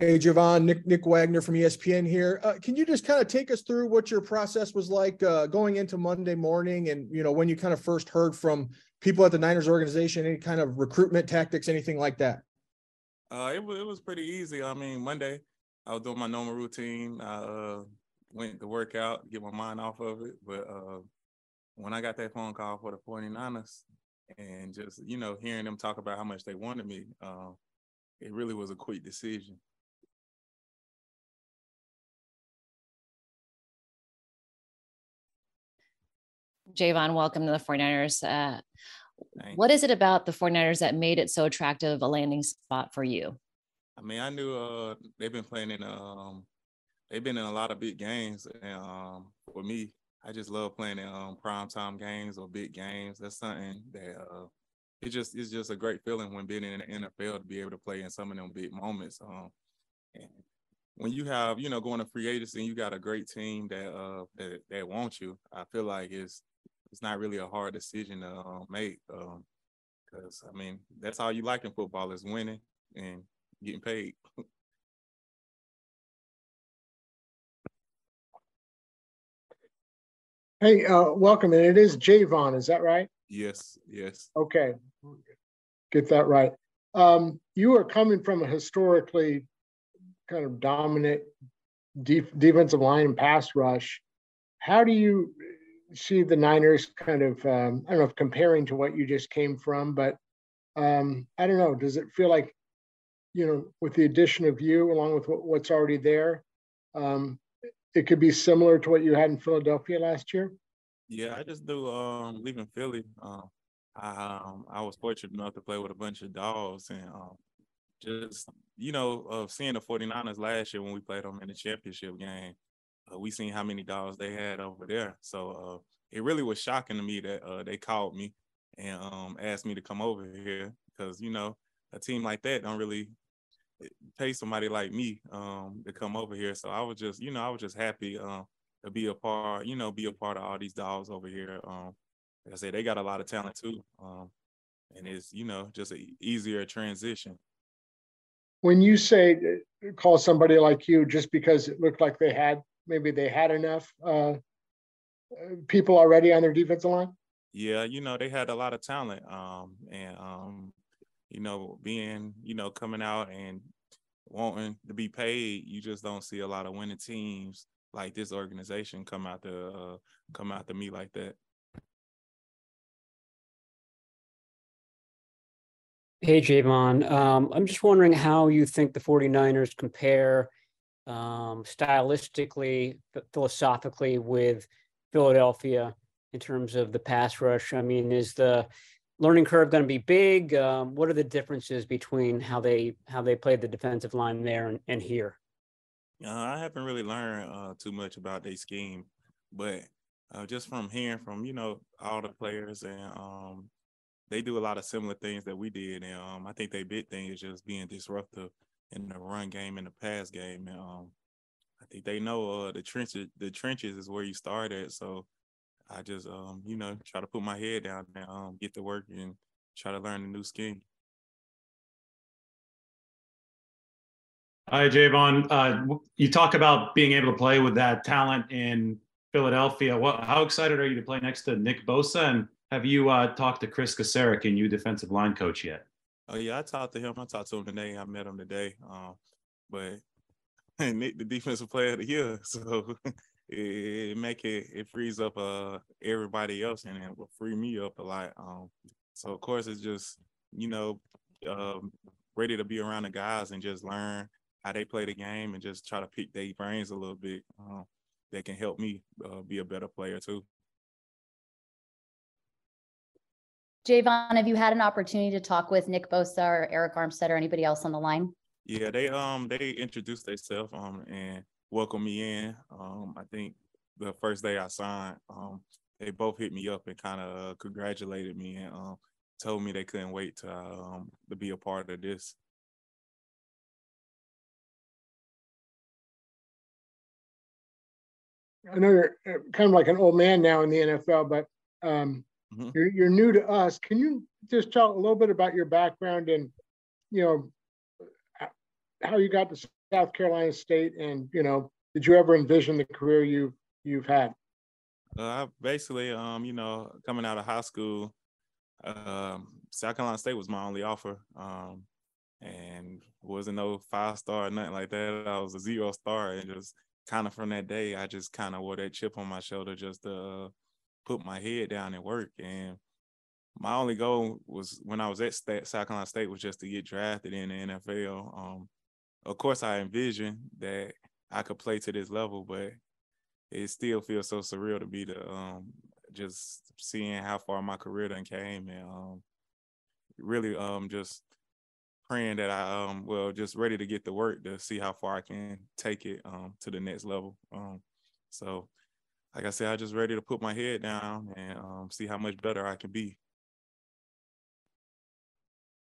Hey, Javon, Nick, Nick Wagoner from ESPN here. Uh, can you just kind of take us through what your process was like uh, going into Monday morning and, you know, when you kind of first heard from people at the Niners organization, any kind of recruitment tactics, anything like that? Uh, it, was, it was pretty easy. I mean, Monday, I was doing my normal routine. I uh, went to work out, get my mind off of it. But uh, when I got that phone call for the 49ers and just, you know, hearing them talk about how much they wanted me, uh, it really was a quick decision. Javon, welcome to the 49ers. Uh, what is it about the 49ers that made it so attractive a landing spot for you? I mean, I knew uh, they've been playing in um, they've been in a lot of big games, and um, for me, I just love playing in um, prime time games or big games. That's something that uh, it just it's just a great feeling when being in the NFL to be able to play in some of them big moments. Um, when you have you know going to free agency and you got a great team that uh that, that wants you, I feel like it's it's not really a hard decision to uh, make. Because um, I mean, that's all you like in football is winning and getting paid. hey, uh, welcome. And it is Javon, is that right? Yes, yes. Okay, get that right. Um, you are coming from a historically kind of dominant def- defensive line and pass rush. How do you see the Niners kind of um, I don't know if comparing to what you just came from, but um, I don't know. Does it feel like you know with the addition of you along with what, what's already there, um, it could be similar to what you had in Philadelphia last year? Yeah, I just do um, leaving Philly. Um, I um, I was fortunate enough to play with a bunch of dogs and um, just you know of seeing the 49ers last year when we played them in the championship game uh, we seen how many dogs they had over there. So uh, it really was shocking to me that uh, they called me and um, asked me to come over here because you know a team like that don't really eh, pay somebody like me um, to come over here. So I was just you know I was just happy um, to be a part you know be a part of all these dogs over here. Um, like I said, they got a lot of talent too, um, and it's you know just an easier transition when you say uh, call somebody like you just because it looked like they had maybe they had enough uh, people already on their defensive line? Yeah, you know, they had a lot of talent. Um, and, um, you know, being, you know, coming out and wanting to be paid, you just don't see a lot of winning teams like this organization come out to uh, come out to me like that. Hey, Javon. Um, I'm just wondering how you think the 49ers compare um, stylistically, philosophically with Philadelphia in terms of the pass rush? I mean, is the learning curve going to be big? Um, what are the differences between how they how they play the defensive line there and, and here? Uh, I haven't really learned uh, too much about their scheme, but uh, just from hearing from you know all the players and um, they do a lot of similar things that we did, and um, I think their big thing is just being disruptive in the run game and the pass game. And um, I think they know uh, the trenches. The trenches is where you start at. So I just um, you know try to put my head down and um, get to work and try to learn a new scheme. Hi, Javon. Uh, you talk about being able to play with that talent in Philadelphia. What? How excited are you to play next to Nick Bosa? And have you uh, talked to Chris Kocurek, your new defensive line coach, yet? Oh yeah, I talked to him. I talked to him today. I met him today. Um, but Nick the defensive player of the year. So it, it make it it frees up uh everybody else and it will free me up a lot. Um so of course it's just, you know, um ready to be around the guys and just learn how they play the game and just try to pick their brains a little bit. Um, that can help me uh, be a better player too. Javon, have you had an opportunity to talk with Nick Bosa or Arik Armstead or anybody else on the line? Yeah, they um they introduced themselves um and welcomed me in. Um, I think the first day I signed, um, they both hit me up and kind of uh, congratulated me and um told me they couldn't wait to um to be a part of this. I know you're uh, kind of like an old man now in the NFL, but um, mm-hmm. you're, you're new to us. Can you just tell a little bit about your background and, you know, how you got to South Carolina State, and you know, did you ever envision the career you you've had? Uh, basically, um, you know, coming out of high school, um, South Carolina State was my only offer, um, and wasn't no five star or nothing like that. I was a zero star, and just kind of from that day, I just kind of wore that chip on my shoulder just to uh, put my head down and work. And my only goal was when I was at State, South Carolina State was just to get drafted in the NFL. Um, of course, I envisioned that I could play to this level, but it still feels so surreal to be the um, just seeing how far my career done came and um, really um, just praying that I um well just ready to get to work to see how far I can take it um to the next level. Um so like I said, I just ready to put my head down and um see how much better I can be.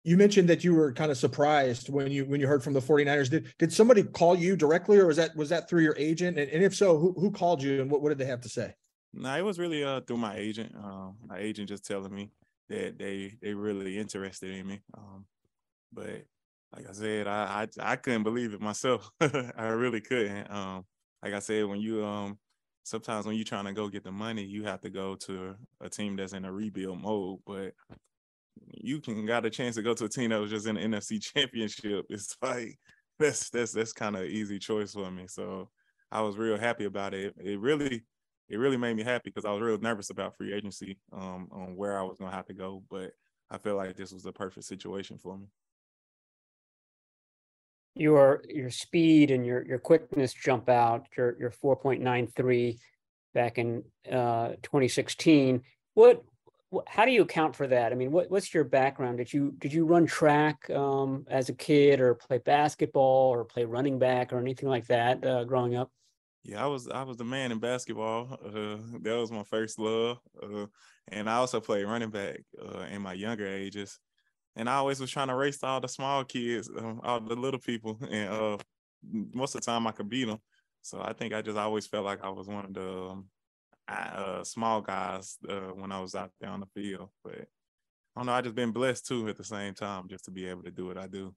You mentioned that you were kind of surprised when you when you heard from the 49ers. Did did somebody call you directly or was that was that through your agent? And, and if so, who who called you and what, what did they have to say? No, nah, it was really uh through my agent. Um my agent just telling me that they they really interested in me. Um but like I said, I I, I couldn't believe it myself. I really couldn't. Um, like I said, when you um sometimes when you're trying to go get the money, you have to go to a team that's in a rebuild mode. But you can got a chance to go to a team that was just in the NFC championship. It's like that's that's that's kind of easy choice for me. So I was real happy about it. It really it really made me happy because I was real nervous about free agency um on where I was gonna have to go. But I feel like this was the perfect situation for me your your speed and your your quickness jump out. Your your 4.93 back in uh, 2016. What, how do you account for that? I mean, what what's your background? Did you did you run track um, as a kid, or play basketball, or play running back, or anything like that uh, growing up? Yeah, I was I was the man in basketball. Uh, that was my first love, uh, and I also played running back uh, in my younger ages and I always was trying to race all the small kids, um, all the little people, and uh, most of the time I could beat them. So I think I just always felt like I was one of the um, uh, small guys uh, when I was out there on the field. But I don't know, I just been blessed too at the same time just to be able to do what I do.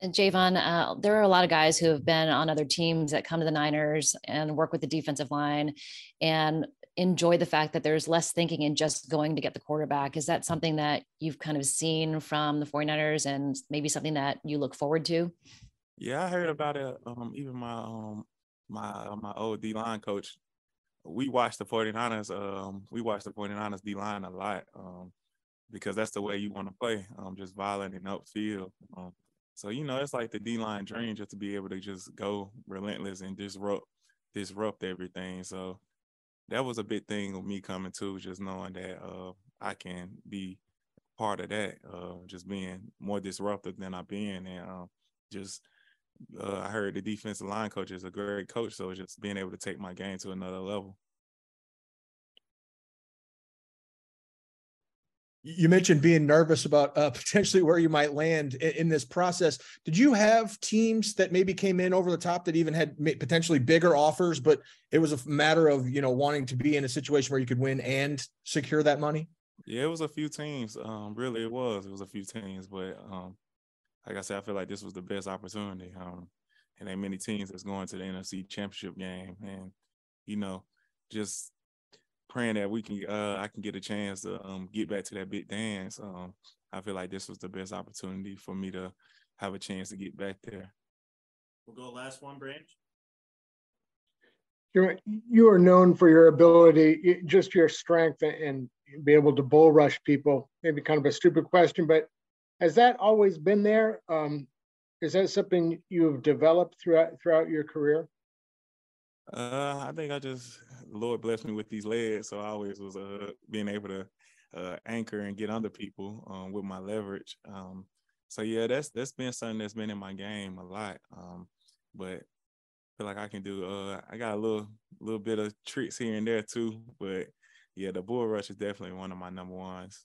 And Javon, uh, there are a lot of guys who have been on other teams that come to the Niners and work with the defensive line. And enjoy the fact that there's less thinking and just going to get the quarterback. Is that something that you've kind of seen from the 49ers and maybe something that you look forward to? Yeah, I heard about it. Um, even my um my my old D line coach, we watched the 49ers, um, we watched the 49ers D line a lot. Um, because that's the way you want to play, um, just violent and upfield. Um, so you know, it's like the D line dream just to be able to just go relentless and disrupt disrupt everything. So that was a big thing with me coming to, just knowing that uh, I can be part of that, uh, just being more disruptive than I've been, and uh, just uh, I heard the defensive line coach is a great coach, so just being able to take my game to another level. You mentioned being nervous about uh, potentially where you might land in, in, this process. Did you have teams that maybe came in over the top that even had potentially bigger offers, but it was a matter of you know wanting to be in a situation where you could win and secure that money? Yeah, it was a few teams. Um, really, it was. It was a few teams, but um, like I said, I feel like this was the best opportunity. Um, and there many teams that's going to the NFC Championship game, and you know, just praying that we can uh I can get a chance to um get back to that big dance. Um I feel like this was the best opportunity for me to have a chance to get back there. We'll go last one, Branch. You're, you are known for your ability, just your strength and be able to bull rush people. Maybe kind of a stupid question, but has that always been there? Um, is that something you've developed throughout throughout your career? Uh, I think I just Lord blessed me with these legs, so I always was uh being able to uh anchor and get under people um with my leverage. Um, so yeah, that's that's been something that's been in my game a lot. Um, but I feel like I can do. Uh, I got a little little bit of tricks here and there too, but yeah, the bull rush is definitely one of my number ones.